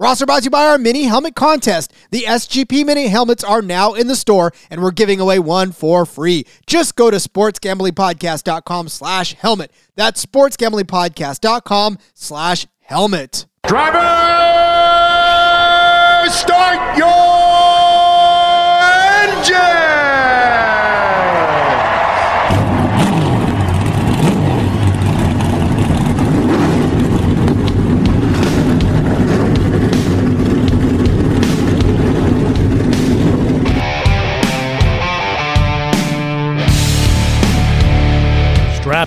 We're brought to you by our mini helmet contest. The SGP mini helmets are now in the store, and we're giving away one for free. Just go to sportsgamblingpodcast.com slash helmet. That's sportsgamblingpodcast.com slash helmet. Driver, start your engine!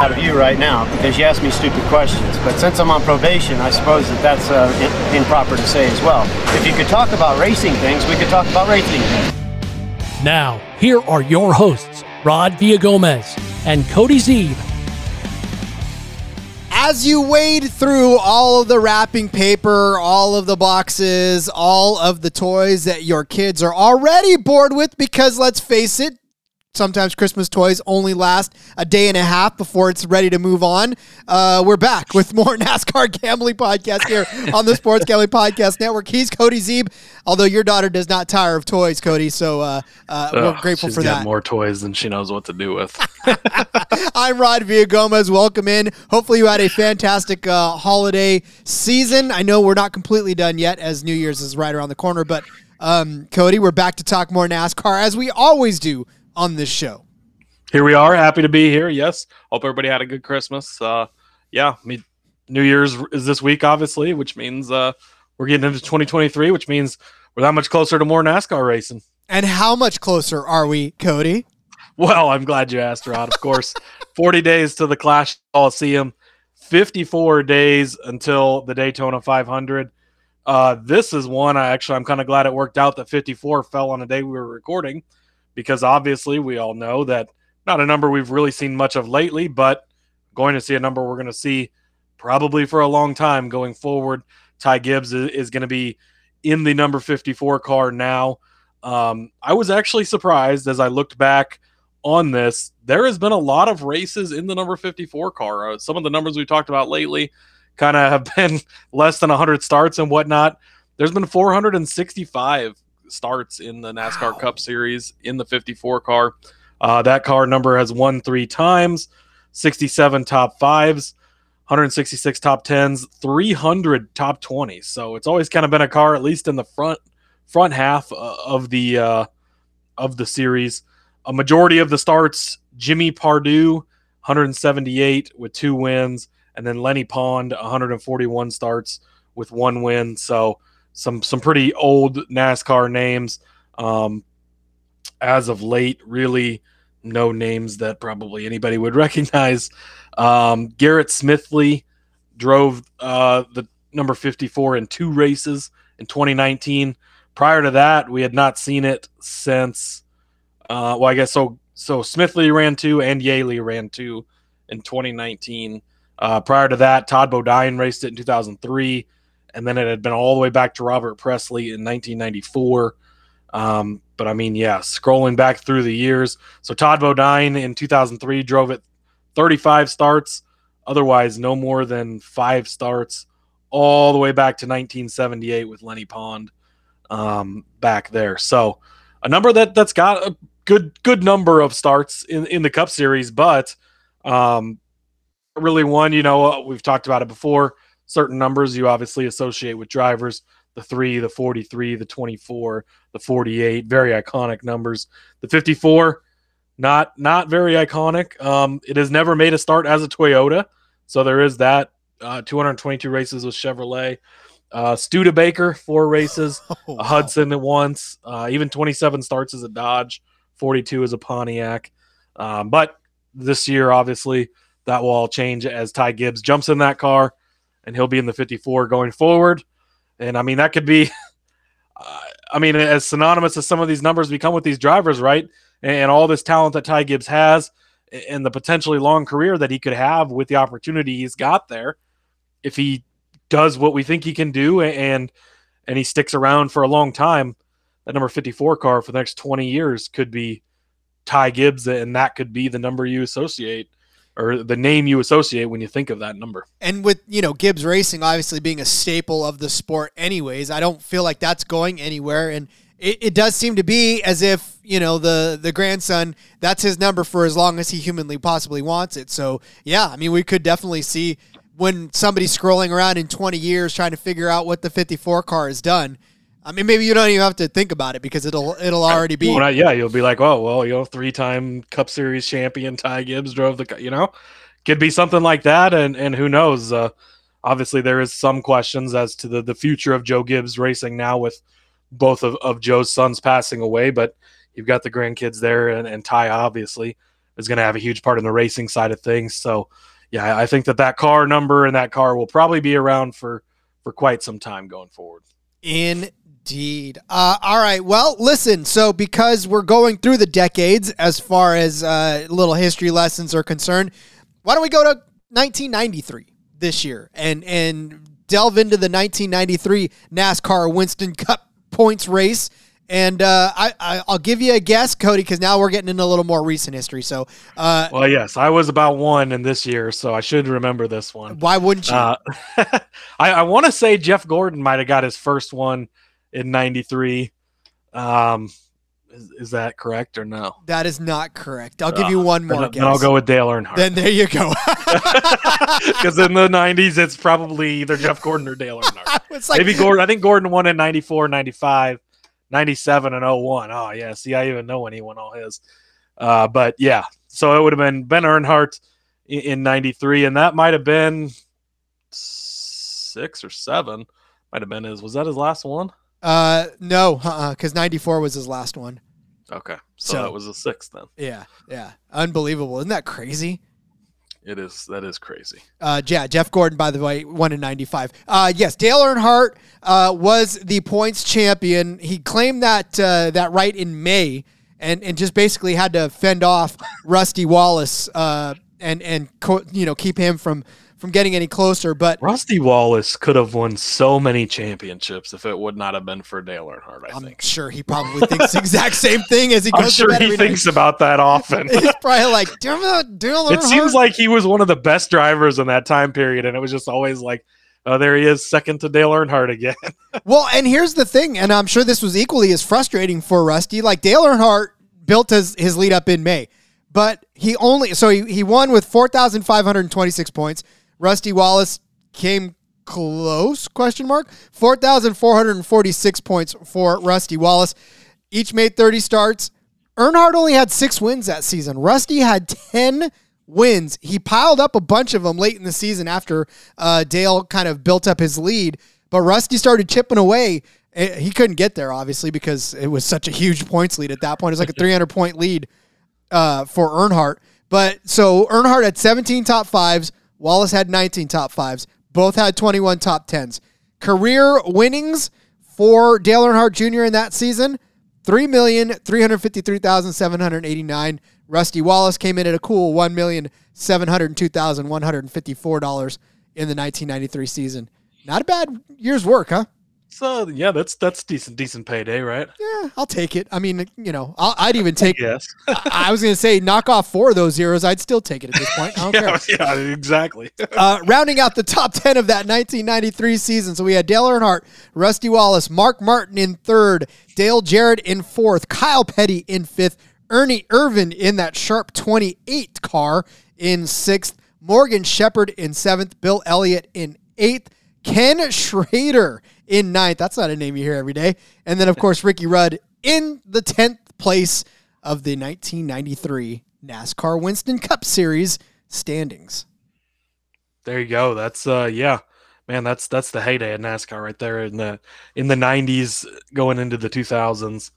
out of you right now because you ask me stupid questions. But since I'm on probation, I suppose that that's uh, in- improper to say as well. If you could talk about racing things, we could talk about racing things. Now, here are your hosts, Rod Villagomez and Cody Zeeb. As you wade through all of the wrapping paper, all of the boxes, all of the toys that your kids are already bored with, because let's face it, sometimes Christmas toys only last a day and a half before it's ready to move on. Uh, we're back with more NASCAR gambling podcast here on the Sports Gambling Podcast Network. He's Cody Zeeb, although your daughter does not tire of toys, Cody. So uh, uh, we're grateful she's for that. more toys than she knows what to do with. I'm Rod Villagomez. Welcome in. Hopefully, you had a fantastic uh, holiday season. I know we're not completely done yet, as New Year's is right around the corner. But um, Cody, we're back to talk more NASCAR as we always do on this show. here we are, happy to be here. Yes, hope everybody had a good Christmas. Uh, yeah, I mean, New Year's is this week, obviously, which means uh, we're getting into 2023, which means we're that much closer to more NASCAR racing. And how much closer are we, Cody? Well, I'm glad you asked, Rod. Of course, 40 days to the Clash Coliseum, 54 days until the Daytona 500. Uh, this is one I actually I'm kind of glad it worked out that 54 fell on a day we were recording because obviously we all know that not a number we've really seen much of lately, but going to see a number we're going to see probably for a long time going forward. Ty Gibbs is, going to be in the number 54 car now. Um, I was actually surprised as I looked back on this. There has been a lot of races in the number 54 car. Uh, some of the numbers we talked about lately kind of have been less than 100 starts and whatnot. There's been 465 starts in the NASCAR Wow. Cup Series in the 54 car. Uh, that car number has won three times, 67 top fives, 166 top tens, 300 top 20s. So it's always kind of been a car, at least in the front front half uh, of the uh, of the series. A majority of the starts, Jimmy Pardue, 178 with two wins, and then Lenny Pond, 141 starts with one win. So some some pretty old NASCAR names. Um, as of late, really no names that probably anybody would recognize. Um, Garrett Smithley drove uh, the number 54 in two races in 2019. Prior to that, we had not seen it since. Uh, well, I guess so. So Smithley ran two and Yeley ran two in 2019. Uh, prior to that, Todd Bodine raced it in 2003, and then it had been all the way back to Robert Pressley in 1994. Um, but I mean, yeah, scrolling back through the years. So Todd Bodine in 2003 drove it 35 starts, otherwise no more than five starts, all the way back to 1978 with Lenny Pond um, back there. So a number that that's got a good good number of starts in in the Cup Series, but um, really one, you know, uh, we've talked about it before. Certain numbers you obviously associate with drivers the three, the 43, the 24, the 48, very iconic numbers. The 54, not not very iconic. Um, it has never made a start as a Toyota, so there is that uh, 222 races with Chevrolet. Uh, Studebaker, four races. Oh, a wow. Hudson at once. Uh, even 27 starts as a Dodge, 42 as a Pontiac. Um, but this year, obviously, that will all change as Ty Gibbs jumps in that car, and he'll be in the 54 going forward. And I mean, that could be, I mean, as synonymous as some of these numbers become with these drivers, right? And, and all this talent that Ty Gibbs has, and the potentially long career that he could have with the opportunity he's got there, if he does what we think he can do, and and he sticks around for a long time, that number 54 car for the next 20 years could be Ty Gibbs, and that could be the number you associate or the name you associate when you think of that number. And with, you know, Gibbs Racing obviously being a staple of the sport anyways, I don't feel like that's going anywhere. And it, it does seem to be as if, you know, the the grandson, that's his number for as long as he humanly possibly wants it. So yeah, I mean we could definitely see when somebody's scrolling around in 20 years trying to figure out what the 54 car has done. I mean, maybe you don't even have to think about it because it'll it'll already be. Well, yeah, you'll be like, oh, well, you know, three-time Cup Series champion Ty Gibbs drove the, you know, could be something like that, and and who knows? Uh, obviously, there is some questions as to the the future of Joe Gibbs racing now with both of, of Joe's sons passing away, but you've got the grandkids there, and, and Ty obviously is going to have a huge part in the racing side of things. So, yeah, I think that that car number and that car will probably be around for for quite some time going forward. Indeed. Uh, all right. Well, listen. So, because we're going through the decades as far as uh, little history lessons are concerned, why don't we go to 1993 this year and and delve into the 1993 NASCAR Winston Cup points race? And uh, I, I I'll give you a guess, Cody, because now we're getting into a little more recent history. So, uh, Well, yes, I was about one in this year, so I should remember this one. why wouldn't you? Uh, I, I want to say Jeff Gordon might have got his first one in '93. Um, is, is that correct or no? that is not correct. I'll give you Uh, one Then, more then guess. I'll go with Dale Earnhardt Then there you go. because in the '90s it's probably either Jeff Gordon or Dale Earnhardt. it's like Maybe Gordon. I think Gordon won in '94, '95, '97, and 01. Oh yeah, see, I even know when he won all his. Uh, but yeah, so it would have been Ben Earnhardt in- in '93, and that might have been six or seven. Might have been his. Was that his last one? Uh, no, because '94 was his last one. Okay, so, So- that was the sixth then. Yeah, yeah, unbelievable. Isn't that crazy? It is. That is crazy. Uh, yeah, Jeff Gordon, by the way, won in '95. Uh, yes, Dale Earnhardt uh, was the points champion. He claimed that uh, that right in May, and and just basically had to fend off Rusty Wallace uh, and and co- you know keep him from from getting any closer. But Rusty Wallace could have won so many championships if it would not have been for Dale Earnhardt. I I'm think. sure he probably thinks the exact same thing as he goes I'm sure he every night. thinks about that often. He's probably like, it, Dale it seems like he was one of the best drivers in that time period, and it was just always like, oh, there he is, second to Dale Earnhardt again. Well, and here's the thing, and I'm sure this was equally as frustrating for Rusty. Like Dale Earnhardt built his, his lead up in May, but he only so he, he won with 4,526 points. Rusty Wallace came close question mark 4,446 points for Rusty Wallace. Each made 30 starts. Earnhardt only had six wins that season. Rusty had 10 wins. He piled up a bunch of them late in the season after uh, Dale kind of built up his lead. But Rusty started chipping away. Eh, He couldn't get there, obviously, because it was such a huge points lead at that point. It was like a 300 point lead uh, for Earnhardt. But so Earnhardt had 17 top fives. Wallace had 19 top fives. Both had 21 top tens. Career winnings for Dale Earnhardt Jr. in that season, 3,353,789. Rusty Wallace came in at a cool $1,702,154 in the 1993 season. Not a bad year's work, huh? So yeah, that's that's decent, decent payday, right? Yeah, I'll take it. I mean, you know, I'll, I'd even take. Yes. I I was going to say knock off four of those zeros. I'd still take it at this point. I don't care. yeah, yeah, exactly. Uh, rounding out the top 10 of that 1993 season. So we had Dale Earnhardt, Rusty Wallace, Mark Martin in third, Dale Jarrett in fourth, Kyle Petty in fifth, Ernie Irvan in that sharp 28 car in sixth, Morgan Shepherd in seventh, Bill Elliott in eighth, Ken Schrader in ninth. That's not a name you hear every day. And then, of course, Ricky Rudd in the 10th place of the 1993 NASCAR Winston Cup Series standings. There you go. That's uh yeah. Man, that's that's the heyday of NASCAR right there in the in the 90s going into the 2000s.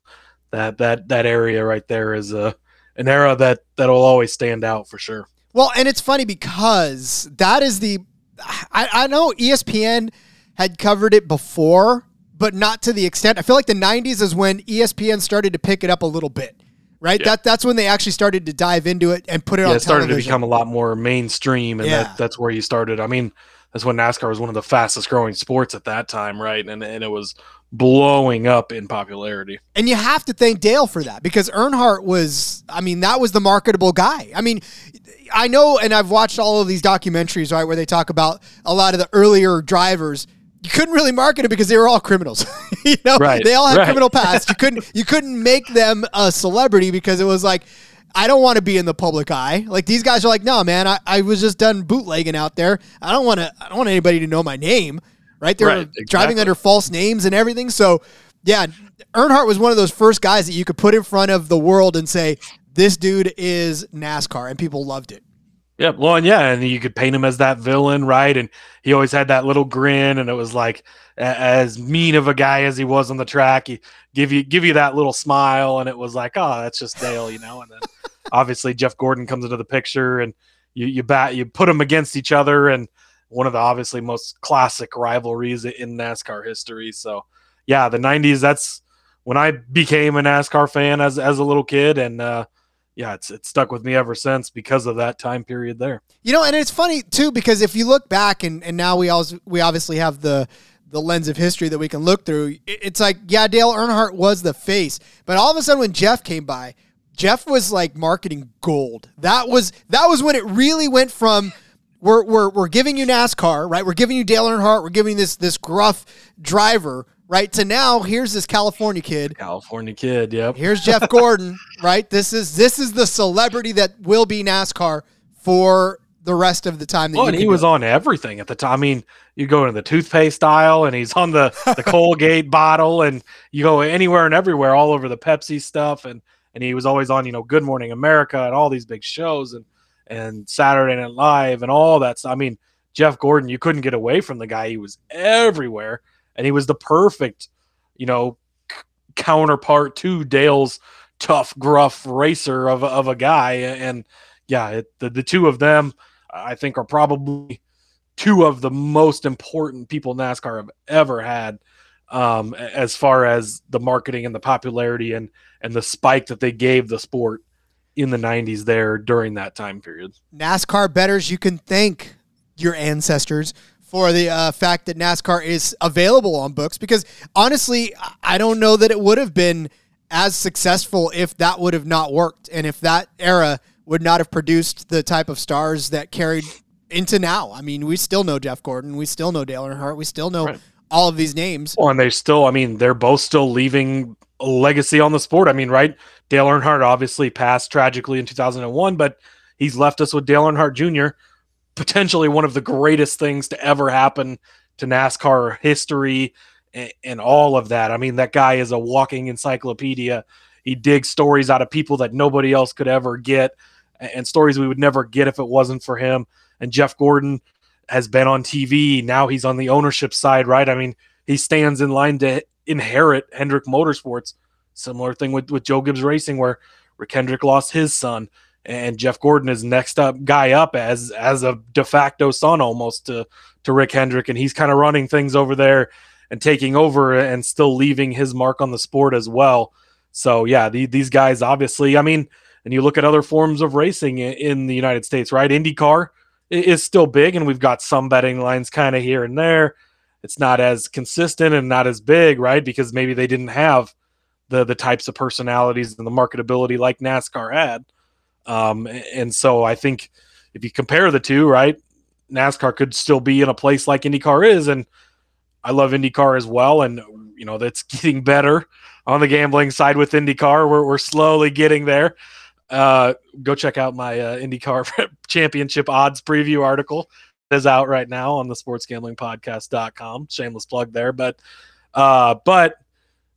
That that that area right there is a an era that that'll always stand out for sure. Well, and it's funny because that is the I, I know ESPN had covered it before, but not to the extent. I feel like the 90s is when ESPN started to pick it up a little bit. Right, Yeah. that that's when they actually started to dive into it and put it Yeah, on it started to become a lot more mainstream, and Yeah. that, that's where you started. I mean, that's when NASCAR was one of the fastest growing sports at that time, right? And and it was blowing up in popularity. And you have to thank Dale for that because Earnhardt was, I mean, that was the marketable guy. I mean, I know, and I've watched all of these documentaries, right, where they talk about a lot of the earlier drivers. You couldn't really market it because they were all criminals. you know, Right, they all had right. criminal past. You couldn't, you couldn't make them a celebrity because it was like, I don't want to be in the public eye. Like these guys are like, no, man, I, I was just done bootlegging out there. I don't want to, I don't want anybody to know my name. Right? They're Right, driving under false names and everything. So, yeah, Earnhardt was one of those first guys that you could put in front of the world and say, "This dude is NASCAR," and people loved it. Yeah, well, and yeah, and you could paint him as that villain, right? And he always had that little grin, and it was like as mean of a guy as he was on the track, he give you give you that little smile, and it was like, oh, that's just Dale, you know. And then obviously Jeff Gordon comes into the picture, and you you bat you put them against each other, and one of the obviously most classic rivalries in NASCAR history. So yeah, the '90s. That's when I became a NASCAR fan as as a little kid, and uh, yeah, it's it's stuck with me ever since because of that time period there. You know, and it's funny too because if you look back and, and now we also we obviously have the the lens of history that we can look through. It's like yeah, Dale Earnhardt was the face, but all of a sudden when Jeff came by, Jeff was like marketing gold. That was that was when it really went from we're we're we're giving you NASCAR, right? We're giving you Dale Earnhardt. We're giving you this this gruff driver, right? To now here's this California kid. California kid, yep. Here's Jeff Gordon, right? This is this is the celebrity that will be NASCAR for the rest of the time. That Well, you and he was it. on everything at the time. I mean, you go into the toothpaste aisle and he's on the, the Colgate bottle, and you go anywhere and everywhere, all over the Pepsi stuff, and and he was always on, you know, Good Morning America and all these big shows and and Saturday Night Live and all that stuff. I mean, Jeff Gordon, you couldn't get away from the guy. He was everywhere, and he was the perfect, you know, c- counterpart to Dale's tough, gruff racer of of a guy. And yeah, it, the the two of them, I think, are probably two of the most important people NASCAR have ever had, um, as far as the marketing and the popularity and and the spike that they gave the sport in the 90s there during that time period. NASCAR betters, you can thank your ancestors for the uh, fact that NASCAR is available on books because honestly, I- don't know that it would have been as successful if that would have not worked and if that era would not have produced the type of stars that carried into now. I mean, we still know Jeff Gordon, we still know Dale Earnhardt, we still know Right. all of these names. Well, and they still, I mean, they're both still leaving a legacy on the sport. I mean, right? Dale Earnhardt obviously passed tragically in 2001, but he's left us with Dale Earnhardt Jr., potentially one of the greatest things to ever happen to NASCAR history and, and all of that. I mean, that guy is a walking encyclopedia. He digs stories out of people that nobody else could ever get and stories we would never get if it wasn't for him. And Jeff Gordon has been on TV. Now he's on the ownership side, right? I mean, he stands in line to inherit Hendrick Motorsports. Similar thing with, with Joe Gibbs Racing, where Rick Hendrick lost his son, and Jeff Gordon is next up guy up as as a de facto son almost to to Rick Hendrick, and he's kind of running things over there and taking over and still leaving his mark on the sport as well. So yeah, the, these guys obviously, I mean, and you look at other forms of racing in, in the United States, right? IndyCar is still big, and we've got some betting lines kind of here and there. It's not as consistent and not as big, right? Because maybe they didn't have the the types of personalities and the marketability like NASCAR had. Um, and so I think if you compare the two, right, NASCAR could still be in a place like IndyCar is, and I love IndyCar as well, and you know that's getting better on the gambling side with IndyCar. We're we're slowly getting there. Uh, go check out my uh, IndyCar Championship odds preview article that is out right now on the sportsgamblingpodcast.com. Shameless plug there, but uh, but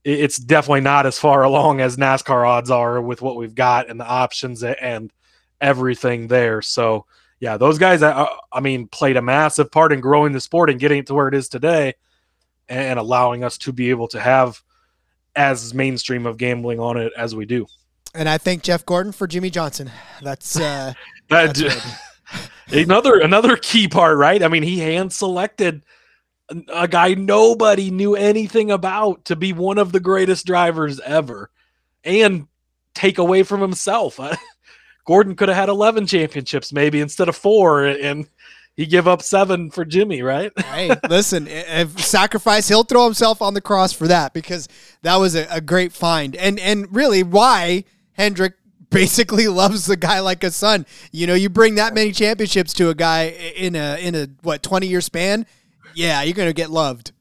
it's definitely not as far along as NASCAR odds are with what we've got and the options and everything there. So yeah, those guys, I, I mean, played a massive part in growing the sport and getting it to where it is today, and allowing us to be able to have as mainstream of gambling on it as we do. And I thank Jeff Gordon for Jimmie Johnson. That's uh, that. another another key part, right? I mean, he hand selected a guy nobody knew anything about to be one of the greatest drivers ever, and take away from himself. Gordon could have had 11 championships maybe instead of four, and he give up seven for Jimmy, right? hey, listen, if sacrifice, he'll throw himself on the cross for that because that was a, a great find. And and really, why Hendrick basically loves the guy like a son. You know, you bring that many championships to a guy in a in a what 20 year span, yeah, you're going to get loved.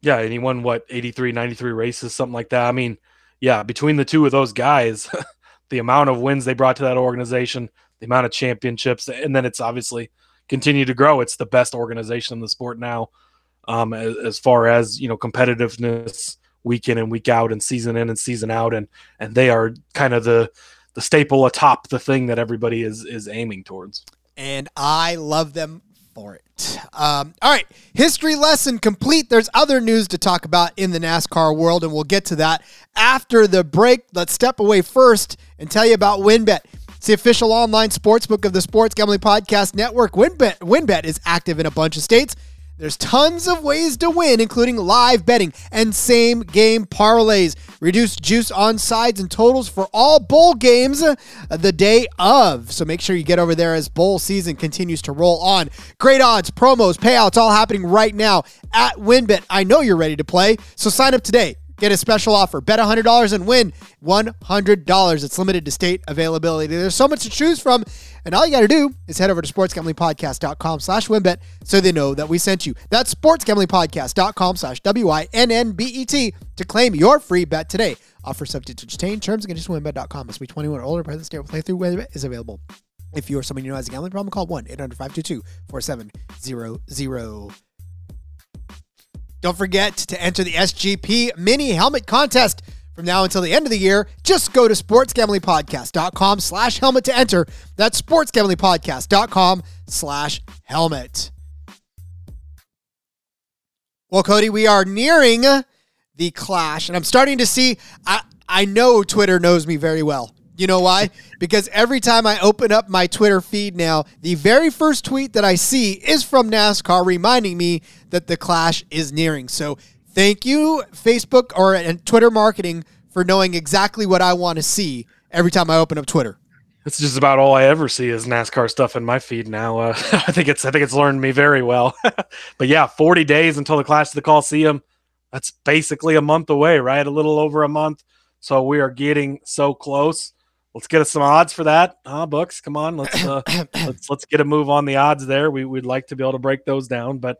Yeah, and he won what 83 93 races something like that. I mean, yeah, between the two of those guys, the amount of wins they brought to that organization, the amount of championships, and then it's obviously continued to grow. It's the best organization in the sport now, um, as, as far as you know competitiveness week in and week out, and season in and season out, and and they are kind of the the staple atop the thing that everybody is is aiming towards. And I love them for it. Um, all right, history lesson complete. There's other news to talk about in the NASCAR world, and we'll get to that after the break. Let's step away first and tell you about WynnBET. It's the official online sportsbook of the Sports Gambling Podcast Network. WynnBET, WynnBET is active in a bunch of states. There's tons of ways to win, including live betting and same game parlays. Reduced juice on sides and totals for all bowl games uh, the day of. So make sure you get over there as bowl season continues to roll on. Great odds, promos, payouts all happening right now at WynnBET. I know you're ready to play, so sign up today. Get a special offer. Bet $100 and win $100. It's limited to state availability. There's so much to choose from, and all you got to do is head over to sportsgamblingpodcast.com slash wynnbet so they know that we sent you. That's sportsgamblingpodcast.com slash W-I-N-N-B-E-T to claim your free bet today. Offer subject to change. Terms and conditions wynnbet.com. Must be 21 or older. Present state playthrough wynnbet is available. If you or someone you know has a gambling problem, call 1-800-522-4700. Don't forget to enter the SGP mini helmet contest from now until the end of the year. Just go to sportsgamblingpodcast.com slash helmet to enter. That's sportsgamblingpodcast.com slash helmet. Well, Cody, we are nearing the clash, and I'm starting to see. I, I know Twitter knows me very well. You know why? Because every time I open up my Twitter feed now, the very first tweet that I see is from NASCAR reminding me that the clash is nearing. So thank you, Facebook or and Twitter marketing, for knowing exactly what I want to see every time I open up Twitter. That's just about all I ever see is NASCAR stuff in my feed now. Uh, I think it's I think it's learned me very well. but yeah, 40 days until the Clash of the Coliseum. That's basically a month away, right? A little over a month. So we are getting so close let's get us some odds for that. huh, books, come on, let's uh, let's let's get a move on the odds there. We would like to be able to break those down, but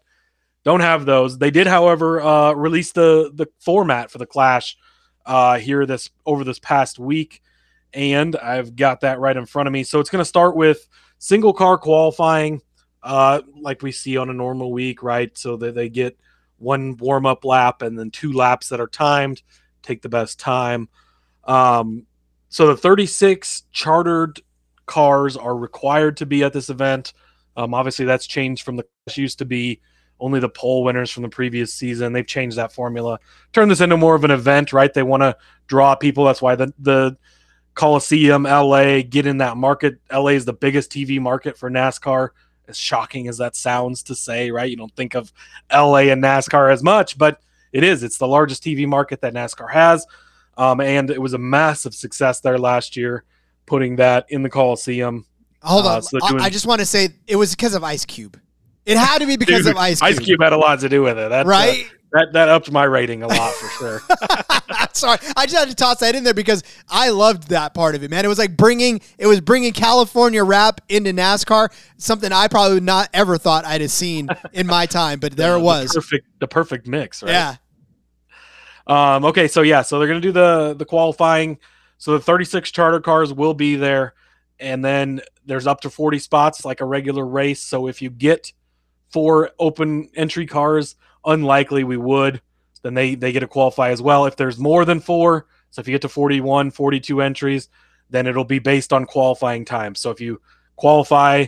don't have those. They did, however, uh, release the the format for the Clash uh, here this over this past week, and I've got that right in front of me. So it's going to start with single car qualifying, uh, like we see on a normal week, right? So that they get one warm up lap and then two laps that are timed. Take the best time. Um, so the 36 chartered cars are required to be at this event. Um, obviously, that's changed from the used to be only the pole winners from the previous season. They've changed that formula, turned this into more of an event, right? They want to draw people. That's why the the Coliseum, LA, get in that market. LA is the biggest TV market for NASCAR. As shocking as that sounds to say, right? You don't think of LA and NASCAR as much, but it is. It's the largest TV market that NASCAR has. Um, and it was a massive success there last year, putting that in the Coliseum. Hold uh, on. So doing- I just want to say it was because of Ice Cube. It had to be because Dude, of Ice Cube. Ice Cube had a lot to do with it. That, uh, right? Uh, that, that upped my rating a lot for sure. Sorry, I just had to toss that in there because I loved that part of it, man. It was like bringing it was bringing California rap into NASCAR, something I probably not ever thought I'd have seen in my time, but there yeah, it was. The perfect, the perfect mix, right? Yeah, um, okay, so yeah, so they're gonna do the the qualifying. So the 36 charter cars will be there, and then there's up to 40 spots like a regular race. So if you get four open entry cars, unlikely we would, then they they get to qualify as well. If there's more than four, so if you get to 41, 42 entries, then it'll be based on qualifying time. So if you qualify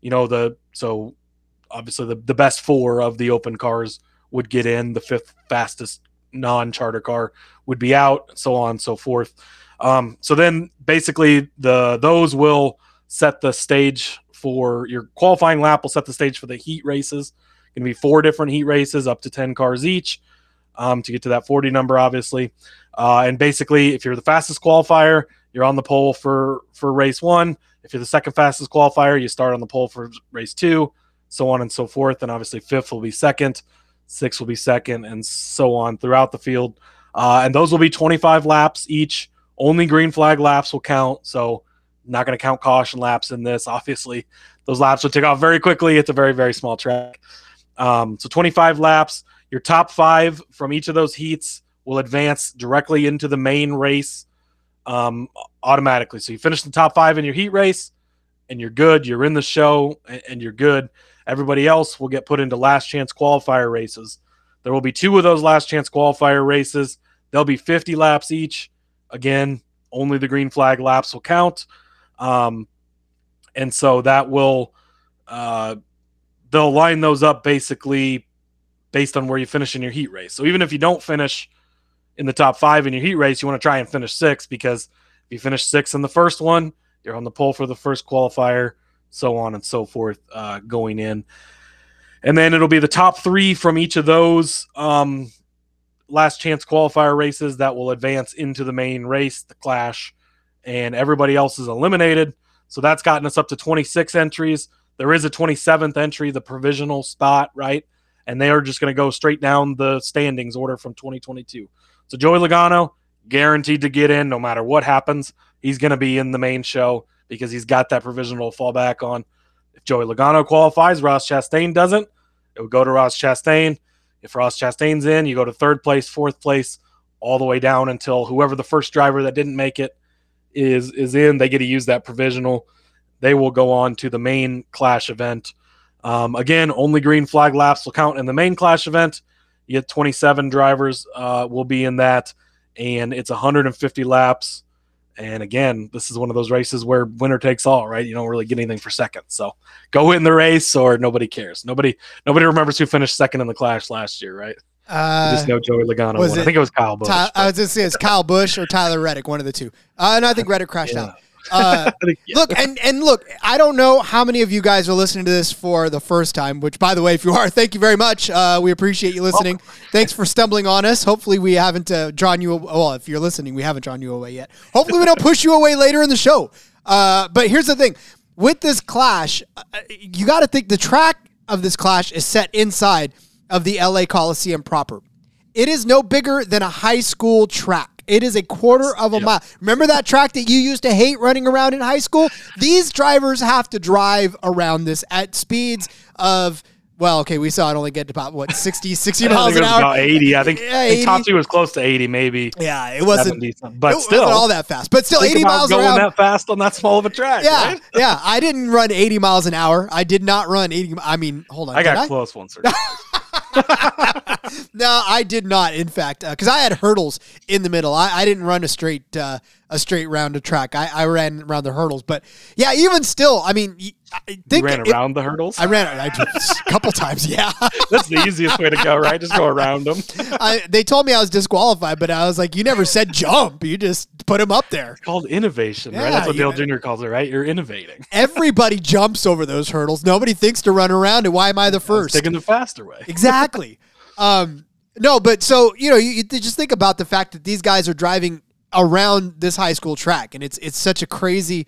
you know the so obviously the, the best four of the open cars would get in the fifth fastest non-charter car would be out so on and so forth um, so then basically the those will set the stage for your qualifying lap will set the stage for the heat races. Going to be four different heat races up to 10 cars each um, to get to that 40 number obviously. Uh, and basically if you're the fastest qualifier you're on the pole for for race one. If you're the second fastest qualifier you start on the pole for race two so on and so forth. And obviously fifth will be second sixth will be second and so on throughout the field. Uh, and those will be 25 laps each. Only green flag laps will count so not going to count caution laps in this obviously those laps will take off very quickly it's a very very small track um, so 25 laps. Your top five from each of those heats will advance directly into the main race um, automatically. So you finish the top five in your heat race, and you're good. You're in the show, and you're good. Everybody else will get put into last chance qualifier races. There will be two of those last chance qualifier races. They'll be 50 laps each. Again, only the green flag laps will count. Um, and so that will uh, they'll line those up basically based on where you finish in your heat race. So even if you don't finish in the top five in your heat race, you want to try and finish six because if you finish six in the first one, you're on the pole for the first qualifier, so on and so forth uh, going in. And then it'll be the top three from each of those um, last chance qualifier races that will advance into the main race, the clash, and everybody else is eliminated. So that's gotten us up to 26 entries. There is a 27th entry, the provisional spot, right? And they are just going to go straight down the standings order from 2022. So Joey Logano, guaranteed to get in no matter what happens. He's going to be in the main show because he's got that provisional fall back on. If Joey Logano qualifies, Ross Chastain doesn't, it would go to Ross Chastain. If Ross Chastain's in, you go to third place, fourth place, all the way down until whoever the first driver that didn't make it is is in. They get to use that provisional they will go on to the main Clash event. Um, again, only green flag laps will count in the main Clash event. You get 27 drivers uh, will be in that, and it's 150 laps. And again, this is one of those races where winner takes all, right? You don't really get anything for second. So go in the race, or nobody cares. Nobody nobody remembers who finished second in the Clash last year, right? Uh, just know Joey Logano. Was I think it was Kyle Busch. Ty- I was going to say it's Kyle Busch or Tyler Reddick, one of the two. Uh, and I think Reddick crashed yeah. out. Uh, look and and look, I don't know how many of you guys are listening to this for the first time. Which, by the way, if you are, thank you very much. Uh, we appreciate you listening. Oh. Thanks for stumbling on us. Hopefully, we haven't uh, drawn you. Well, if you're listening, we haven't drawn you away yet. Hopefully, we don't push you away later in the show. Uh, but here's the thing: with this clash, uh, you got to think the track of this clash is set inside of the LA Coliseum proper. It is no bigger than a high school track. It is a quarter of a yep. mile. Remember that track that you used to hate running around in high school? These drivers have to drive around this at speeds of well, okay, we saw it only get to about what 60, 60 miles an hour. About eighty, I think. Yeah, 80. I was close to eighty, maybe. Yeah, it wasn't, but it still wasn't all that fast. But still, eighty miles going around, that fast on that small of a track. Yeah, right? yeah. I didn't run eighty miles an hour. I did not run eighty. I mean, hold on. I got I? close once. no, I did not. In fact, because uh, I had hurdles in the middle. I, I didn't run a straight uh, a straight round of track. I, I ran around the hurdles. But yeah, even still, I mean, I think you ran it, around the hurdles. I ran I a couple times. Yeah, that's the easiest way to go, right? Just go around them. I, they told me I was disqualified, but I was like, you never said jump. You just put them up there. It's called innovation, yeah, right? That's what Dale Jr. calls it, right? You're innovating. Everybody jumps over those hurdles. Nobody thinks to run around it. Why am I the first? Taking the faster way. Exactly. Um, no, but so you know, you, you just think about the fact that these guys are driving around this high school track, and it's it's such a crazy,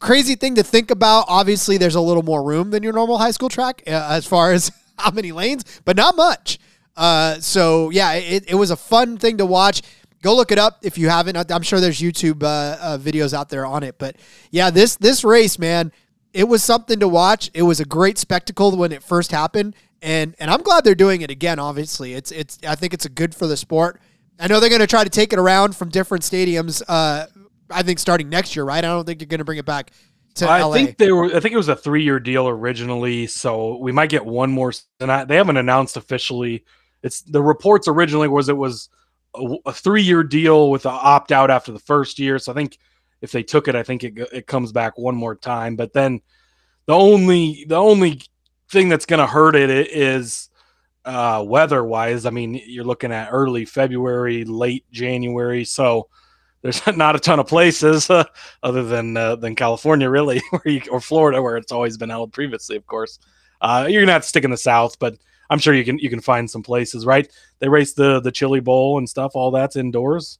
crazy thing to think about. Obviously, there's a little more room than your normal high school track uh, as far as how many lanes, but not much. Uh, so yeah, it, it was a fun thing to watch. Go look it up if you haven't. I'm sure there's YouTube uh, uh, videos out there on it. But yeah, this this race, man, it was something to watch. It was a great spectacle when it first happened, and and I'm glad they're doing it again. Obviously, it's it's I think it's a good for the sport. I know they're going to try to take it around from different stadiums. I think starting next year, right? I don't think you're going to bring it back to I LA. think they were. I think it was a three year deal originally, so we might get one more. And they haven't announced officially. It's the reports originally was it was a, a three year deal with an opt out after the first year. So I think if they took it, I think it it comes back one more time. But then the only the only thing that's going to hurt it is uh, weather wise. I mean, you're looking at early February, late January, so there's not a ton of places uh, other than uh, than California, really, where you, or Florida, where it's always been held previously. Of course, uh, you're gonna have to stick in the South, but I'm sure you can you can find some places, right? They race the the Chili Bowl and stuff. All that's indoors.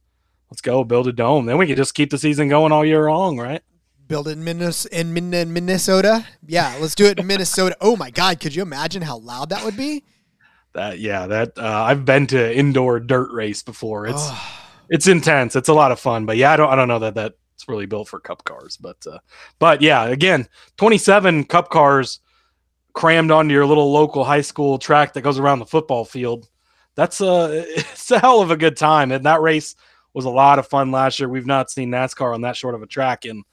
Let's go build a dome. Then we can just keep the season going all year long, right? Build it in Minnesota. In Minnesota, yeah, let's do it in Minnesota. Oh my God, could you imagine how loud that would be? That yeah, that uh, I've been to indoor dirt race before. It's it's intense. It's a lot of fun, but yeah, I don't I don't know that that's really built for cup cars, but uh, but yeah, again, 27 cup cars crammed onto your little local high school track that goes around the football field. That's a it's a hell of a good time, and that race was a lot of fun last year. We've not seen NASCAR on that short of a track in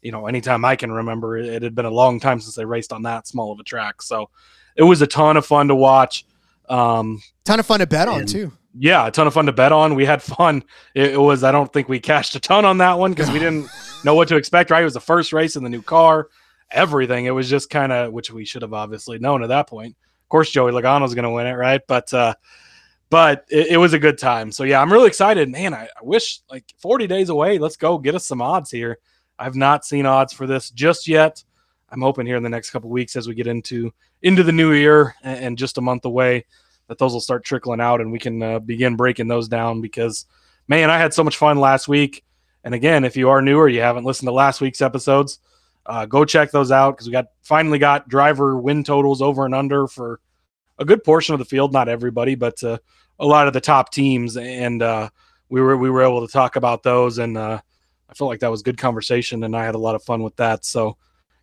you know anytime I can remember. It had been a long time since they raced on that small of a track, so it was a ton of fun to watch. Um, ton of fun to bet on too. Yeah, a ton of fun to bet on. We had fun. It, it was. I don't think we cashed a ton on that one because we didn't know what to expect. Right, it was the first race in the new car. Everything. It was just kind of which we should have obviously known at that point. Of course, Joey Logano's going to win it, right? But uh, but it, it, was a good time. So yeah, I'm really excited. Man, I, I wish like 40 days away. Let's go get us some odds here. I've not seen odds for this just yet. I'm hoping here in the next couple weeks as we get into into the new year and, and, just a month away that those will start trickling out and we can uh, begin breaking those down because man, I had so much fun last week. And again, if you are newer, you haven't listened to last week's episodes, uh, go check those out because we got finally got driver win totals over and under for a good portion of the field. Not everybody, but uh, a lot of the top teams, and uh, we were we were able to talk about those. And uh, I felt like that was good conversation, and I had a lot of fun with that. So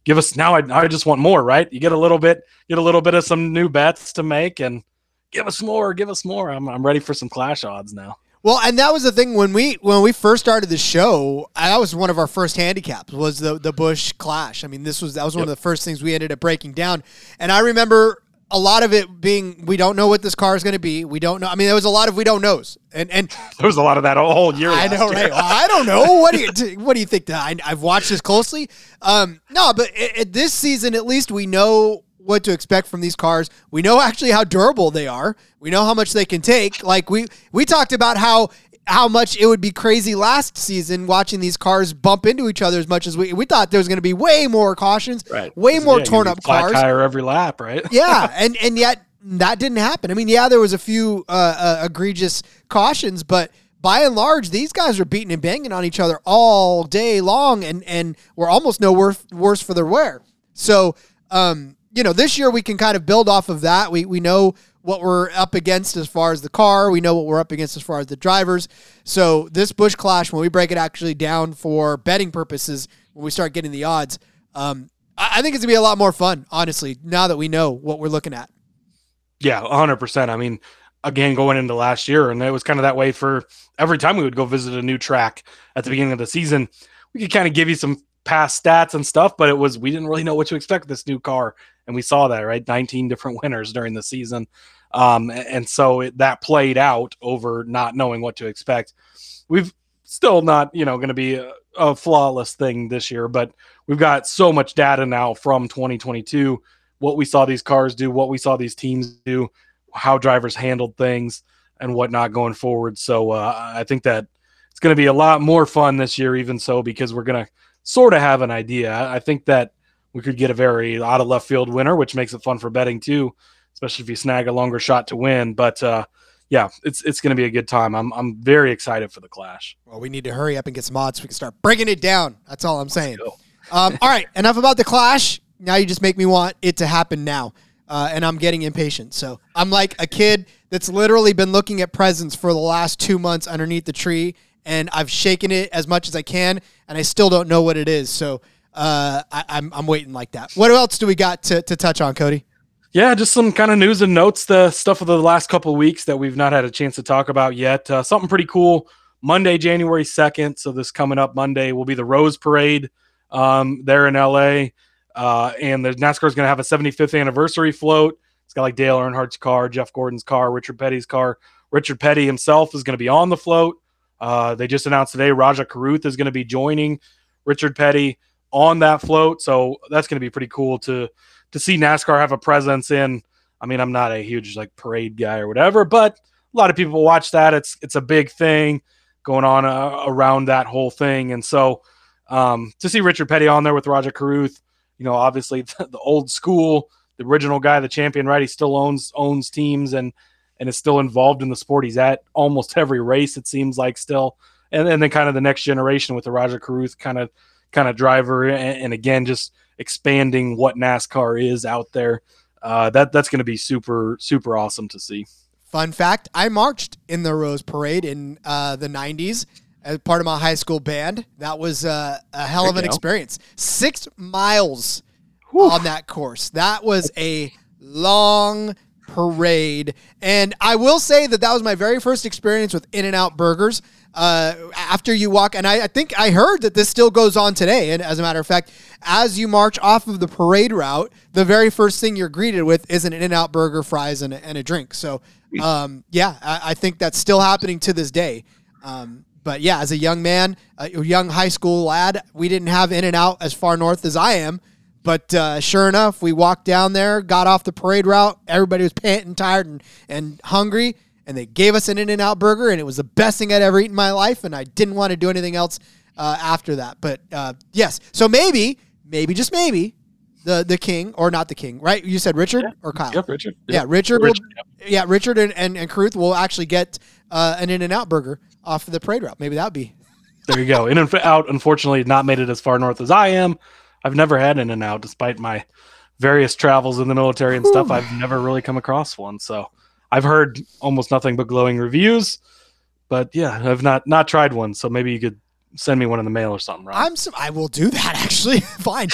give us now. I, I just want more, right? You get a little bit, get a little bit of some new bets to make, and give us more, give us more. I'm I'm ready for some clash odds now. Well, and that was the thing when we when we first started the show. That was one of our first handicaps was the the Busch Clash. I mean, this was that was one yep. of the first things we ended up breaking down. And I remember a lot of it being we don't know what this car is going to be. We don't know. I mean, there was a lot of we don't knows, and and there was a lot of that all year. I know, right? Well, I don't know. What do you what do you think? I, have watched this closely. Um, no, but it, it, this season at least we know what to expect from these cars. We know actually how durable they are. We know how much they can take. Like we we talked about how how much it would be crazy last season watching these cars bump into each other as much as we we thought there was going to be way more cautions, right. way more yeah, torn up cars, tire every lap, right? yeah, and and yet that didn't happen. I mean, yeah, there was a few uh, uh, egregious cautions, but by and large, these guys are beating and banging on each other all day long, and and we're almost no worse worse for their wear. So, um, you know, this year we can kind of build off of that. We we know what we're up against as far as the car. We know what we're up against as far as the drivers. So this Busch Clash, when we break it actually down for betting purposes, when we start getting the odds, um, I, I think it's gonna be a lot more fun. Honestly, now that we know what we're looking at. Yeah, hundred percent. I mean, again, going into last year, and it was kind of that way for every time we would go visit a new track at the beginning of the season. We could kind of give you some past stats and stuff, but it was we didn't really know what to expect with this new car. And we saw that right? 19 different winners during the season. Um, and so it, that played out over not knowing what to expect. We've still not you know going to be a, a, flawless thing this year but we've got so much data now from 2022 what we saw these cars do what we saw these teams do how drivers handled things and whatnot going forward. So uh, i think that it's going to be a lot more fun this year even so because we're going to sort of have an idea i think that we could get a very out of left field winner, which makes it fun for betting too, especially if you snag a longer shot to win. But uh, yeah, it's it's going to be a good time. I'm I'm very excited for the clash. Well, we need to hurry up and get some odds so we can start breaking it down. That's all I'm saying. Um, all right, enough about the clash. Now you just make me want it to happen now. Uh, and I'm getting impatient. So I'm like a kid that's literally been looking at presents for the last two months underneath the tree, and I've shaken it as much as I can, and I still don't know what it is. So uh, I, am I'm, I'm waiting like that. What else do we got to, to touch on, Cody? Yeah, just some kind of news and notes, the stuff of the last couple weeks that we've not had a chance to talk about yet. Uh, something pretty cool. Monday, January 2nd. So this coming up Monday will be the Rose Parade um, there in LA. Uh, and the NASCAR is going to have a 75th anniversary float. It's got like Dale Earnhardt's car, Jeff Gordon's car, Richard Petty's car. Richard Petty himself is going to be on the float. Uh, they just announced today Rajah Caruth is going to be joining Richard Petty on that float. So that's going to be pretty cool to to see NASCAR have a presence in. I mean, I'm not a huge like parade guy or whatever, but a lot of people watch that. It's it's a big thing going on uh, around that whole thing, and so um, to see Richard Petty on there with Rajah Caruth, you know, obviously the, the old school, the original guy, the champion, right? He still owns owns teams and and is still involved in the sport. He's at almost every race, it seems like still. And, and then kind of the next generation with the Rajah Caruth kind of kind of driver, and, and again just expanding what NASCAR is out there. Uh, that that's going to be super super awesome to see. Fun fact: I marched in the Rose Parade in uh, the '90s as part of my high school band. That was uh, a hell of an experience. Six miles Whew. on that course. That was a long parade. And I will say that that was my very first experience with In N Out Burgers. Uh, after you walk, and I, I, think I heard that this still goes on today. And as a matter of fact, as you march off of the parade route, the very first thing you're greeted with is an In N Out burger, fries, and a, and a drink. So, um, yeah, I, I, think that's still happening to this day. Um, but yeah, as a young man, a young high school lad, we didn't have In and Out as far north as I am. But uh, sure enough, we walked down there, got off the parade route. Everybody was panting, tired, and, and hungry. And they gave us an In and Out burger, and it was the best thing I'd ever eaten in my life. And I didn't want to do anything else uh, after that. But uh, yes, so maybe, maybe just maybe, the the king or not the king, right? You said Richard yeah. or Kyle? Yep, Richard. Yep. Yeah, Richard. Richard will, yep. Yeah, Richard and and, and Caruth will actually get uh, an In and Out burger off of the parade route. Maybe that'd be. There you go. In and out, unfortunately, not made it as far north as I am. I've never had In and Out, despite my various travels in the military and stuff. I've never really come across one. So I've heard almost nothing but glowing reviews. But yeah, I've not not tried one. So maybe you could send me one in the mail or something. Right? I'm. I will do that. Actually, fine.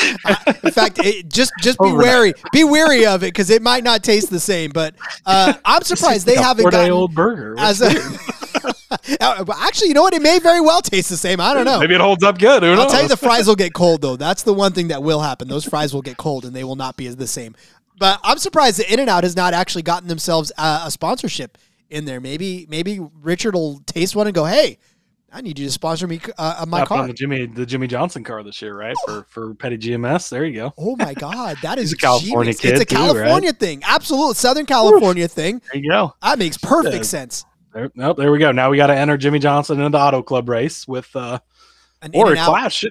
In fact, it, just just be wary. Be wary of it because it might not taste the same. But uh, I'm surprised they haven't gotten old burger What's as a. Uh, actually, you know what? It may very well taste the same. I don't know. Maybe it holds up good. Who I'll knows? tell you, the fries will get cold though. That's the one thing that will happen. Those fries will get cold, and they will not be the same. But I'm surprised that In and Out has not actually gotten themselves a, a sponsorship in there. Maybe maybe Richard will taste one and go, "Hey, I need you to sponsor me uh, my car." On the Jimmie the Jimmie Johnson car this year, right? For for Petty GMS. There you go. Oh my God, that is a California. It's a too, California right? thing. Absolute Southern California Oof. thing. There you go. That makes perfect sense. There, nope, there we go. Now we got to enter Jimmie Johnson into the Auto Club race with uh An or a. Clash.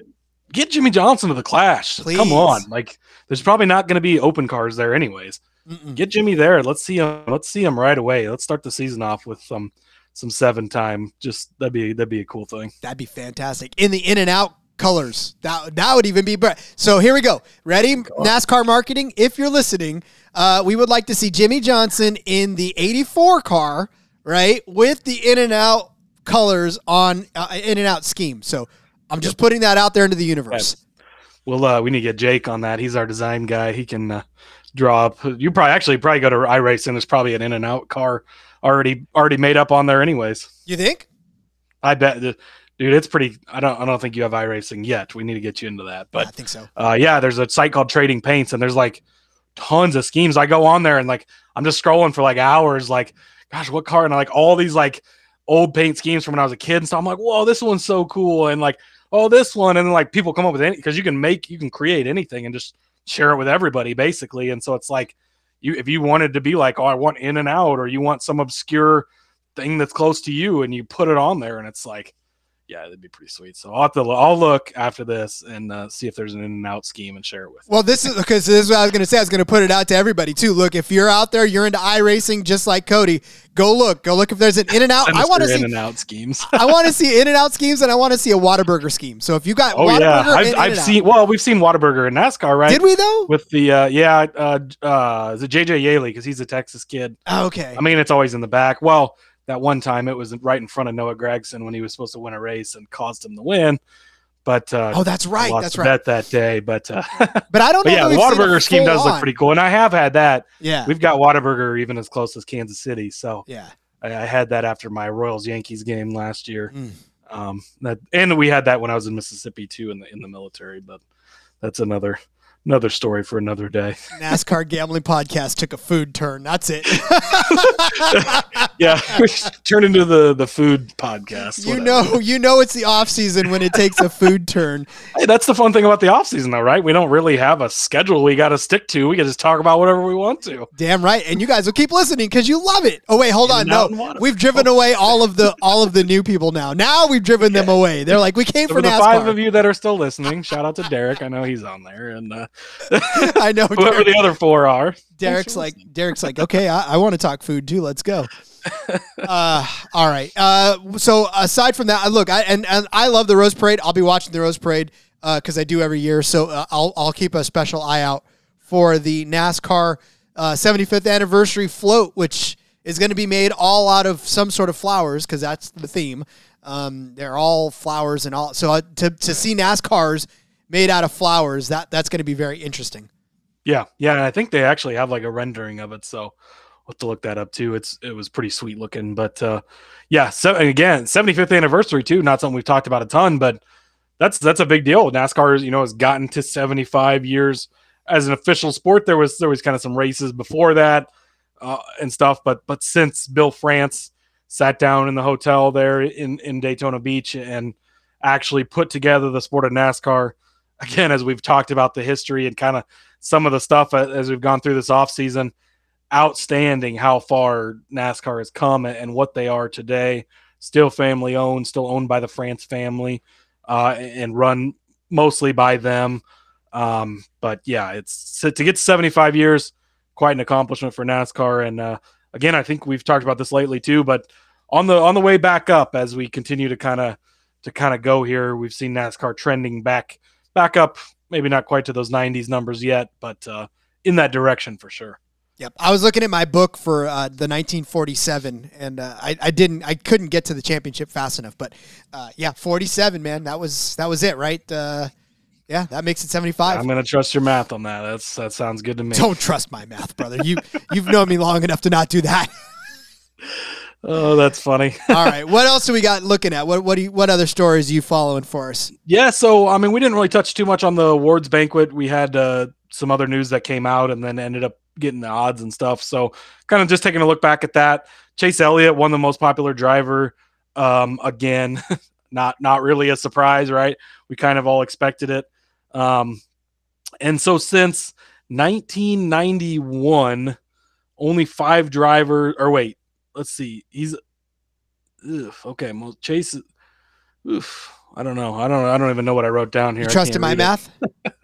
Get Jimmie Johnson to the Clash. Please. Come on, like there's probably not going to be open cars there anyways. Mm-mm. Get Jimmie there. Let's see him. Let's see him right away. Let's start the season off with some some seven time. Just that'd be that'd be a cool thing. That'd be fantastic. In the in and out colors. That that would even be better. So here we go. Ready? NASCAR marketing. If you're listening, uh, we would like to see Jimmie Johnson in the 84 car, right? With the in and out colors on uh, in and out scheme. So I'm just putting that out there into the universe. Well, uh, we need to get Jake on that. He's our design guy. He can uh, draw up. You probably actually probably go to iRacing. There's probably an in and out car already already made up on there, anyways. You think? I bet, dude. It's pretty. I don't. I don't think you have iRacing yet. We need to get you into that. But I think so. uh, yeah, there's a site called Trading Paints, and there's like tons of schemes. I go on there and like I'm just scrolling for like hours. Like, gosh, what car? And like all these like old paint schemes from when I was a kid. And so I'm like, whoa, this one's so cool. And like, oh, this one. And then like people come up with any because you can make you can create anything and just share it with everybody basically. And so it's like you if you wanted to be like, oh, I want in and out, or you want some obscure thing that's close to you, and you put it on there, and it's like. Yeah, that'd be pretty sweet. So I'll have to. I'll look after this and uh, see if there's an in and out scheme and share it with. you. Well, this is because this is what I was going to say. I was going to put it out to everybody too. Look, if you're out there, you're into iRacing just like Cody. Go look. Go look if there's an in and out. I want to see. in and out schemes. I want to see in and out schemes, and I want to see a Whataburger scheme. So if you got Oh yeah, I've, I've seen. Well, we've seen Whataburger in NASCAR, right? Did we though? With the uh, yeah, uh, uh, is it JJ Yeley because he's a Texas kid. Oh, okay. I mean, it's always in the back. Well, that one time it was right in front of Noah Gragson when he was supposed to win a race and caused him to win. But uh, oh, that's right. That's right. bet that day. But uh, But I don't but know. yeah, that the we've seen a Whataburger scheme does full look pretty cool, and I have had that. Yeah. We've got Whataburger even as close as Kansas City, so yeah. I, I had that after my Royals Yankees game last year. Mm. Um, that and we had that when I was in Mississippi too in the in the military, but that's another another story for another day. NASCAR gambling podcast took a food turn. That's it. yeah, turn into the the food podcast. You whatever. know, you know, it's the off season when it takes a food turn. Hey, that's the fun thing about the off season, though, right? We don't really have a schedule we got to stick to. We can just talk about whatever we want to. Damn right, and you guys will keep listening because you love it. Oh wait, hold on, no, out and water. we've driven away all of the all of the new people now. Now we've driven them away. They're like, we came So for for the five of you that are still listening, shout out to Derek. I know he's on there, and uh, I know. whoever Derek- the other four are. Derek's like Derek's like, okay, I, I want to talk food too. Let's go. Uh, all right. Uh, so aside from that, uh, look, I and, and I love the Rose Parade. I'll be watching the Rose Parade because I do every year. So uh, I'll I'll keep a special eye out for the NASCAR uh, 75th anniversary float, which is going to be made all out of some sort of flowers because that's the theme. Um, they're all flowers and all. So uh, to to see NASCARs made out of flowers, that that's going to be very interesting. Yeah, yeah, and I think they actually have like a rendering of it, so we'll have to look that up too. It's it was pretty sweet looking, but uh, yeah. So again, 75th anniversary too. Not something we've talked about a ton, but that's that's a big deal. NASCAR, you know, has gotten to 75 years as an official sport. There was there was kind of some races before that uh, and stuff, but but since Bill France sat down in the hotel there in in Daytona Beach and actually put together the sport of NASCAR, again, as we've talked about the history and kind of some of the stuff as we've gone through this off season, outstanding how far NASCAR has come and- and what they are today. Still family owned, still owned by the France family, uh, and run mostly by them. Um, but yeah, it's to get to 75 years, quite an accomplishment for NASCAR. And uh, again, I think we've talked about this lately too. But on the on the way back up, as we continue to kind of to kind of go here, we've seen NASCAR trending back back up. Maybe not quite to those 90s numbers yet, but uh, in that direction for sure. Yep, I was looking at my book for uh, the 1947, and uh, I, I didn't, I couldn't get to the championship fast enough. But uh, yeah, 47, man, that was that was it, right? Uh, yeah, that makes it 75. I'm gonna trust your math on that. That's that sounds good to me. Don't trust my math, brother. You you've known me long enough to not do that. Oh, that's funny. All right, what else do we got looking at? What what do you, what other stories are you following for us? Yeah, so I mean, we didn't really touch too much on the awards banquet. We had uh, some other news that came out, and then ended up getting the odds and stuff. So, kind of just taking a look back at that. Chase Elliott won the most popular driver um, again. not not really a surprise, right? We kind of all expected it. Um, and so since 1991, only five drivers. Or wait, let's see. He's ugh, okay. Most Chase. Oof, I don't know. I don't. I don't even know what I wrote down here. You trust in my math?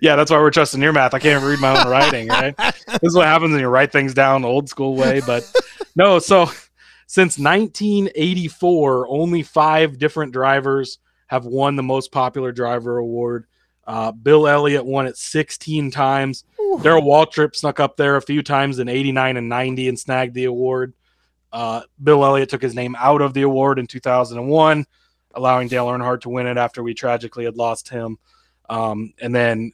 yeah, that's why we're trusting your math. I can't read my own writing, right? this is what happens when you write things down the old school way. But no, so since 1984, only five different drivers have won the most popular driver award. Uh, Bill Elliott won it 16 times. Darrell Waltrip snuck up there a few times in 89 and 90 and snagged the award. Uh, Bill Elliott took his name out of the award in 2001, allowing Dale Earnhardt to win it after we tragically had lost him. Um, and then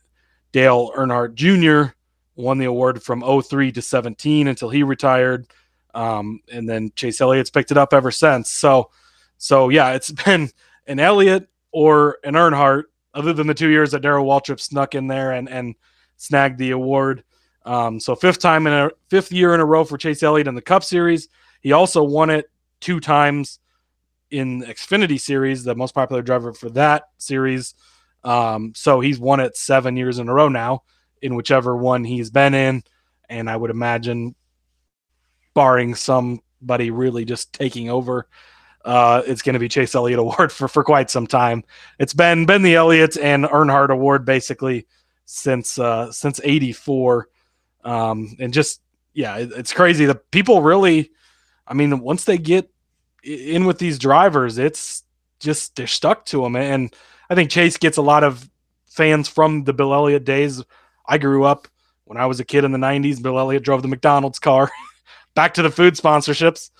Dale Earnhardt Jr. won the award from 03 to 17 until he retired. Um, and then Chase Elliott's picked it up ever since. So, so yeah, it's been an Elliott or an Earnhardt, other than the two years that Darrell Waltrip snuck in there and and snagged the award. Um, so fifth time in a fifth year in a row for Chase Elliott in the Cup Series. He also won it two times in Xfinity Series, the most popular driver for that series. Um, so he's won it seven years in a row now, in whichever one he's been in. And I would imagine, barring somebody really just taking over, uh, it's going to be Chase Elliott Award for for quite some time. It's been been the Elliott and Earnhardt Award basically since uh, since '84, um, and just yeah, it, it's crazy. The people really, I mean, once they get in with these drivers, it's just they're stuck to them, and I think Chase gets a lot of fans from the Bill Elliott days. I grew up when I was a kid in the '90s. Bill Elliott drove the McDonald's car. Back to the food sponsorships.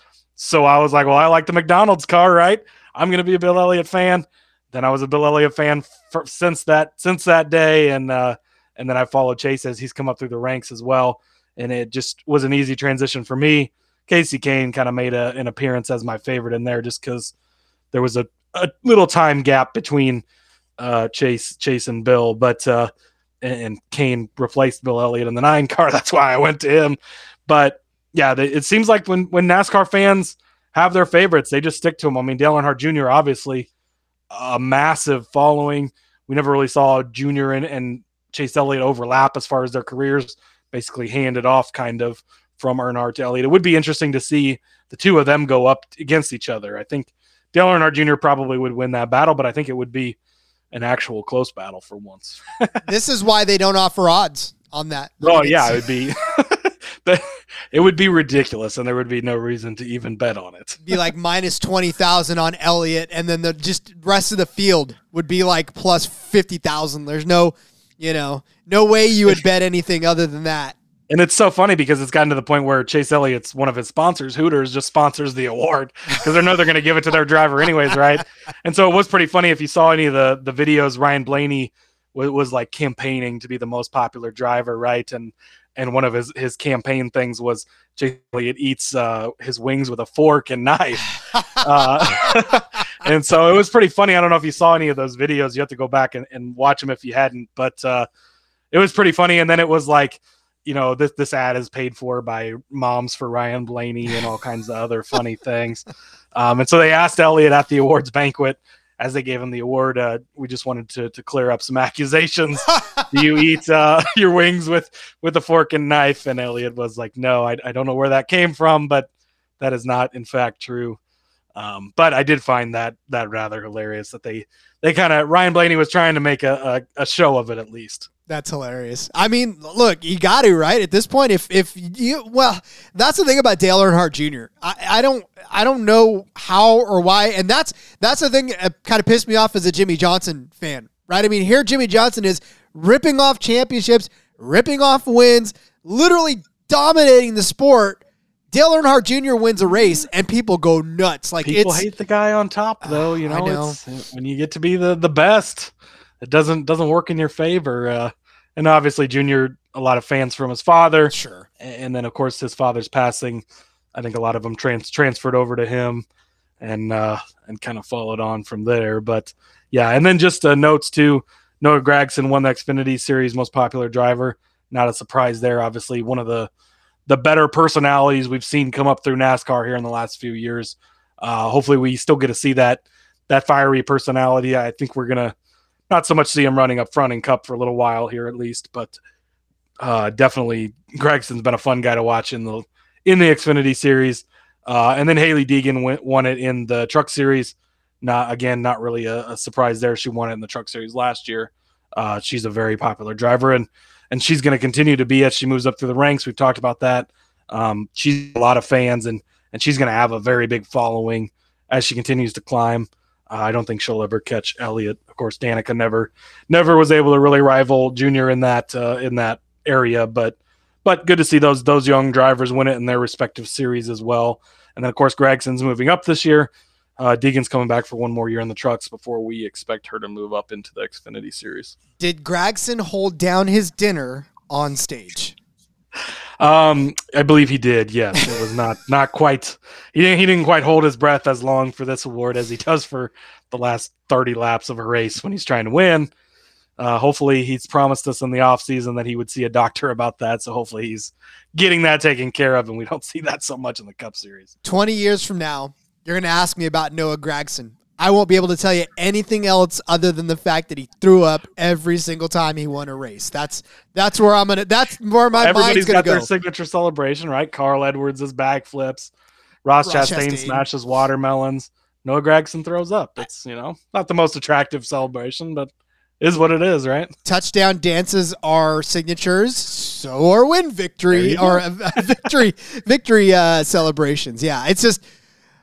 So I was like, well, I like the McDonald's car, right? I'm going to be a Bill Elliott fan. Then I was a Bill Elliott fan for, since that since that day, and uh, and then I followed Chase as he's come up through the ranks as well. And it just was an easy transition for me. Kasey Kahne kind of made a, an appearance as my favorite in there, just because there was a, a little time gap between uh, Chase Chase and Bill. But uh, and, and Kahne replaced Bill Elliott in the nine car. That's why I went to him. But yeah, they, it seems like when when NASCAR fans have their favorites, they just stick to them. I mean, Dale Earnhardt Jr. obviously a massive following. We never really saw Junior and, and Chase Elliott overlap as far as their careers, basically handed off kind of from Earnhardt to Elliott. It would be interesting to see the two of them go up against each other. I think Dale Earnhardt Jr. probably would win that battle, but I think it would be an actual close battle for once. this is why they don't offer odds on that. Oh yeah, it would be it would be ridiculous, and there would be no reason to even bet on it. be like minus twenty thousand on Elliott, and then the just rest of the field would be like plus fifty thousand. There's no, you know, no way you would bet anything other than that. And it's so funny because it's gotten to the point where Chase Elliott's one of his sponsors, Hooters, just sponsors the award because they know they're going to give it to their driver anyways, right? And so it was pretty funny if you saw any of the the videos. Ryan Blaney was, was like campaigning to be the most popular driver, right? And and one of his his campaign things was Chase Elliott eats uh, his wings with a fork and knife, uh, and so it was pretty funny. I don't know if you saw any of those videos. You have to go back and, and watch them if you hadn't, but uh, it was pretty funny. And then it was like, you know, this this ad is paid for by Moms for Ryan Blaney and all kinds of other funny things. Um, and so they asked Elliott at the awards banquet as they gave him the award, uh, we just wanted to, to clear up some accusations. Do you eat uh, your wings with with a fork and knife? And Elliott was like, "No, I, I don't know where that came from, but that is not in fact true." Um, but I did find that that rather hilarious that they they kind of Ryan Blaney was trying to make a, a, a show of it at least. That's hilarious. I mean, look, you got to right at this point. If if you well, that's the thing about Dale Earnhardt Jr. I, I don't I don't know how or why, and that's that's the thing that kind of pissed me off as a Jimmie Johnson fan, right? I mean, here Jimmie Johnson is ripping off championships, ripping off wins, literally dominating the sport. Dale Earnhardt Jr. wins a race, and people go nuts. Like people hate the guy on top, though. Ah, you know, know. when you get to be the the best it doesn't doesn't work in your favor. Uh, and obviously, Junior, a lot of fans from his father, sure, and then of course his father's passing. I think a lot of them trans- transferred over to him, and uh, and kind of followed on from there. But yeah, and then just uh, notes too. Noah Gragson won the Xfinity Series Most Popular Driver. Not a surprise there. Obviously, one of the the better personalities we've seen come up through NASCAR here in the last few years. Uh, hopefully, we still get to see that that fiery personality. I think we're gonna not so much see him running up front in Cup for a little while here at least, but uh, definitely Gragson's been a fun guy to watch in the in the Xfinity series. Uh, and then Hailie Deegan went, won it in the Truck Series. Not again, not really a, a, surprise there. She won it in the Truck Series last year. Uh, she's a very popular driver, and and she's going to continue to be as she moves up through the ranks. We've talked about that. Um, she's a lot of fans, and and she's going to have a very big following as she continues to climb. I don't think she'll ever catch Elliott. Of course, Danica never never was able to really rival Junior in that uh, in that area, but but good to see those those young drivers win it in their respective series as well. And then of course Gragson's moving up this year. Uh, Deegan's coming back for one more year in the trucks before we expect her to move up into the Xfinity series. Did Gragson hold down his dinner on stage? Um, I believe he did. Yes, it was not not quite. He didn't he didn't quite hold his breath as long for this award as he does for the last thirty laps of a race when he's trying to win. Uh, hopefully, he's promised us in the off season that he would see a doctor about that. So hopefully, he's getting that taken care of, and we don't see that so much in the Cup Series. Twenty years from now, you're going to ask me about Noah Gragson. I won't be able to tell you anything else other than the fact that he threw up every single time he won a race. That's that's where I'm gonna. That's where my Everybody's mind's gonna got go. their signature celebration, right? Carl Edwards' backflips, Ross, Ross Chastain, Chastain smashes watermelons. Noah Gragson throws up. It's you know not the most attractive celebration, but is what it is, right? Touchdown dances are signatures, so are win victory or uh, victory victory uh, celebrations. Yeah, it's just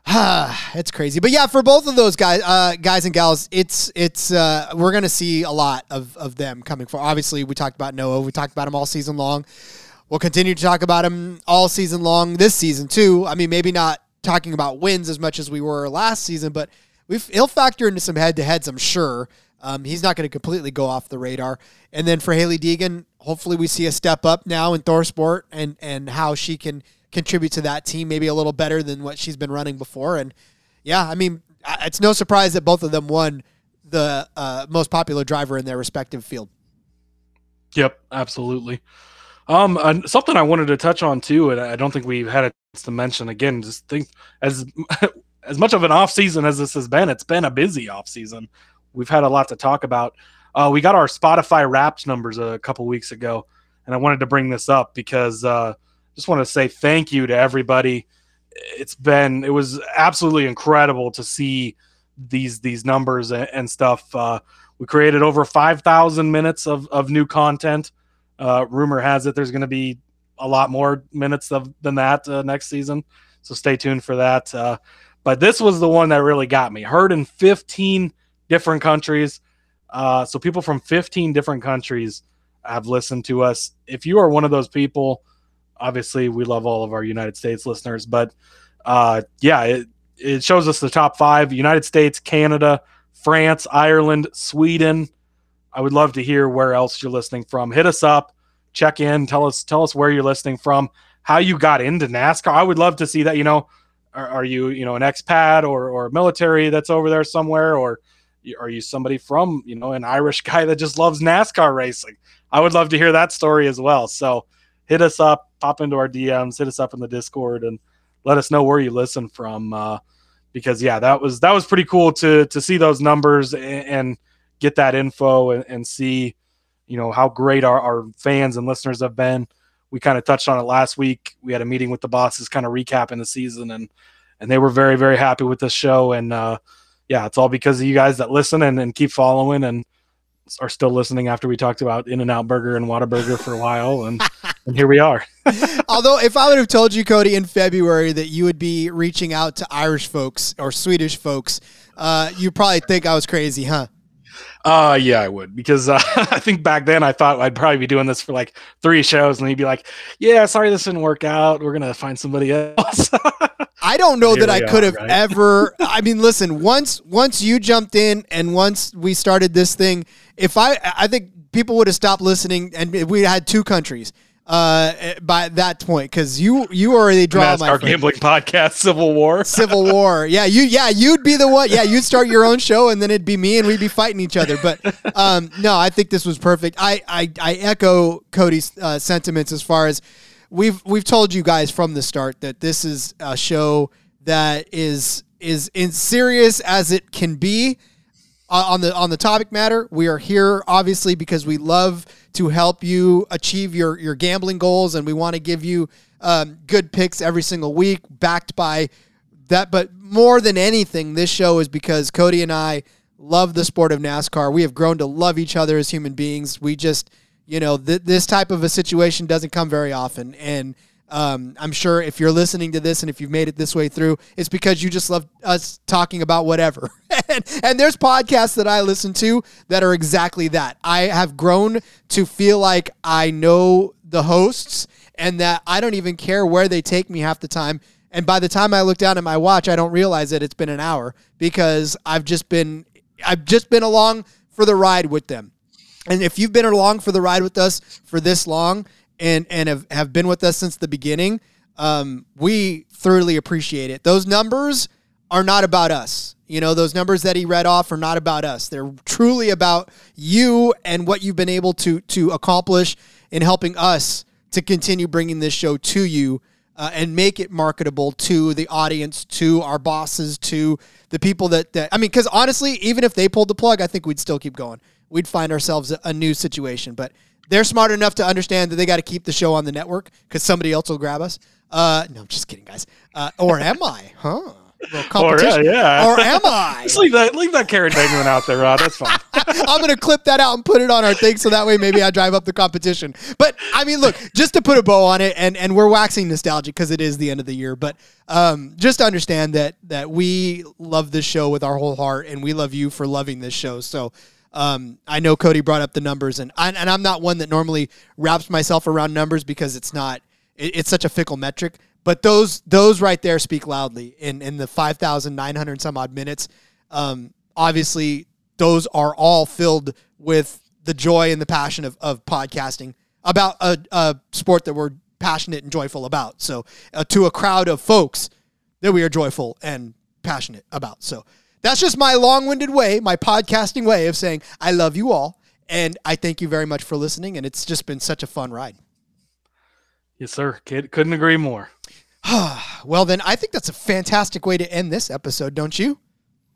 it's crazy, but yeah, for both of those guys, uh, guys and gals, it's it's uh, we're gonna see a lot of of them coming for. Obviously, we talked about Noah, we talked about him all season long. We'll continue to talk about him all season long this season too. I mean, maybe not talking about wins as much as we were last season, but we he'll factor into some head to heads. I'm sure. Um, he's not going to completely go off the radar. And then for Hailie Deegan, hopefully we see a step up now in ThorSport and and how she can contribute to that team maybe a little better than what she's been running before. And yeah, I mean, it's no surprise that both of them won the uh, most popular driver in their respective field. Yep, absolutely. Um, something I wanted to touch on too, and I don't think we've had a chance to mention again. Just think as as much of an off season as this has been, it's been a busy off season. We've had a lot to talk about. Uh, we got our Spotify Wrapped numbers a couple weeks ago, and I wanted to bring this up because uh, just want to say thank you to everybody. It's been it was absolutely incredible to see these these numbers and, and stuff. Uh, we created over five thousand minutes of of new content. Uh, rumor has it there's going to be a lot more minutes of, than that uh, next season, so stay tuned for that. Uh, but this was the one that really got me. Heard in 15 different countries. Uh, so people from 15 different countries have listened to us. If you are one of those people, obviously we love all of our United States listeners, but uh, yeah, it, it shows us the top five United States, Canada, France, Ireland, Sweden. I would love to hear where else you're listening from. Hit us up, check in, tell us tell us where you're listening from, how you got into NASCAR. I would love to see that. You know, are, are you you know an expat or or military that's over there somewhere, or are you somebody from you know an Irish guy that just loves NASCAR racing? I would love to hear that story as well. So hit us up, pop into our DMs, hit us up in the Discord, and let us know where you listen from. Uh, because yeah, that was that was pretty cool to to see those numbers and, and get that info and, and, see, you know, how great our, our fans and listeners have been. We kind of touched on it last week. We had a meeting with the bosses, kind of recapping the season, and and they were very very happy with this show. And uh, yeah, it's all because of you guys that listen and, and keep following and are still listening after we talked about In and Out Burger and Whataburger for a while, and and here we are. Although, if I would have told you, Cody, in February that you would be reaching out to Irish folks or Swedish folks, uh, you probably think I was crazy, huh? Uh yeah, I would because uh, I think back then I thought I'd probably be doing this for like three shows, and he'd be like, "Yeah, sorry, this didn't work out. We're gonna find somebody else." I don't know that I could have right? ever. I mean, listen, once once you jumped in and once we started this thing, if I I think people would have stopped listening, and we had two countries uh, by that point because you you already draw my gambling podcast Civil War. Civil War. Yeah you yeah you'd be the one yeah you'd start your own show and then it'd be me and we'd be fighting each other. But um, no I think this was perfect. I I, I echo Cody's uh, sentiments as far as we've we've told you guys from the start that this is a show that is is in serious as it can be uh, on the on the topic matter. We are here obviously because we love to help you achieve your your gambling goals, and we want to give you um, good picks every single week, backed by that. But more than anything, this show is because Cody and I love the sport of NASCAR. We have grown to love each other as human beings. We just, you know, th- this type of a situation doesn't come very often, and um, I'm sure if you're listening to this and if you've made it this way through, it's because you just love us talking about whatever. and, and, there's podcasts that I listen to that are exactly that. I have grown to feel like I know the hosts and that I don't even care where they take me half the time. And by the time I look down at my watch, I don't realize that it's been an hour because I've just been I've just been along for the ride with them. And if you've been along for the ride with us for this long, and and have, have been with us since the beginning, um, we thoroughly appreciate it. Those numbers are not about us. You know, those numbers that he read off are not about us. They're truly about you and what you've been able to to accomplish in helping us to continue bringing this show to you uh, and make it marketable to the audience, to our bosses, to the people that, that I mean, because honestly, even if they pulled the plug, I think we'd still keep going. We'd find ourselves a, a new situation. But they're smart enough to understand that they got to keep the show on the network because somebody else will grab us. Uh, no, I'm just kidding, guys. Uh, or am I? Huh? Or, yeah, yeah. or am I? Just leave that leave that carrot dangling out there, Rod. That's fine. I'm gonna clip that out and put it on our thing so that way maybe I drive up the competition. But I mean, look, just to put a bow on it, and and we're waxing nostalgic because it is the end of the year. But um, just understand that that we love this show with our whole heart, and we love you for loving this show. So um, I know Cody brought up the numbers, and I, and I'm not one that normally wraps myself around numbers because it's not it, it's such a fickle metric. But those those right there speak loudly in in the five thousand nine hundred some odd minutes. Um, obviously, those are all filled with the joy and the passion of, of podcasting about a, a sport that we're passionate and joyful about. So, uh, to a crowd of folks that we are joyful and passionate about. So, that's just my long winded way, my podcasting way of saying I love you all and I thank you very much for listening. And it's just been such a fun ride. Yes, sir. Kid, couldn't agree more. well, then I think that's a fantastic way to end this episode, don't you?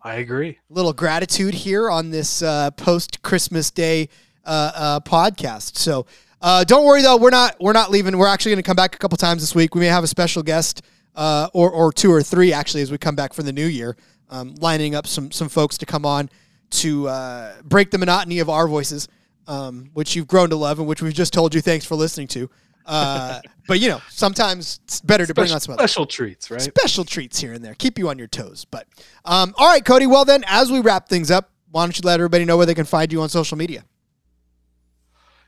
I agree. A little gratitude here on this uh, post Christmas Day uh, uh, podcast. So uh, don't worry though, we're not we're not leaving. We're actually going to come back a couple times this week. We may have a special guest uh, or or two or three actually as we come back for the new year, um, lining up some some folks to come on to uh, break the monotony of our voices, um, which you've grown to love and which we've just told you thanks for listening to. Uh, but you know, sometimes it's better to bring on some special treats, right? Special treats here and there, keep you on your toes. But um, all right, Cody. Well then, as we wrap things up, why don't you let everybody know where they can find you on social media?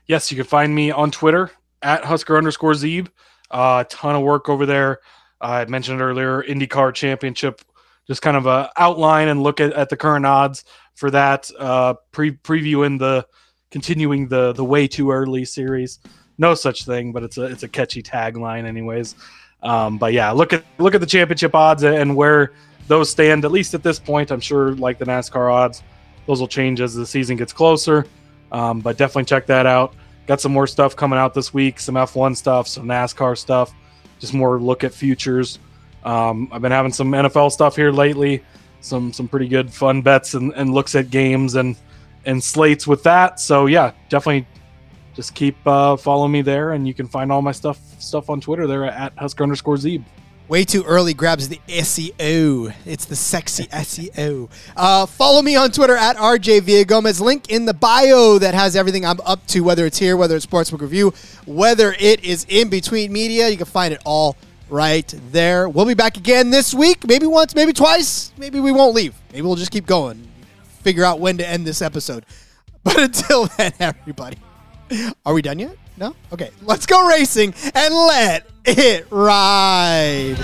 Yes, you can find me on Twitter at Husker underscore Zeeb. A uh, ton of work over there. I mentioned earlier IndyCar Championship, just kind of a outline and look at, at the current odds for that. Uh, pre previewing the continuing the the way too early series. No such thing, but it's a it's a catchy tagline, anyways. Um, but yeah, look at look at the championship odds and where those stand. At least at this point, I'm sure like the NASCAR odds, those will change as the season gets closer. Um, but definitely check that out. Got some more stuff coming out this week, some F1 stuff, some NASCAR stuff, just more look at futures. Um, I've been having some NFL stuff here lately, some some pretty good fun bets and, and looks at games and and slates with that. So yeah, definitely just keep uh, following me there, and you can find all my stuff stuff on Twitter there at Husker underscore Zeeb. Way too early grabs the SEO. It's the sexy SEO. Uh, follow me on Twitter at RJ Villagomez. Link in the bio that has everything I'm up to, whether it's here, whether it's Sportsbook Review, whether it is in between media. You can find it all right there. We'll be back again this week. Maybe once, maybe twice. Maybe we won't leave. Maybe we'll just keep going. Figure out when to end this episode. But until then, everybody, are we done yet? No? Okay. Let's go racing and let it ride.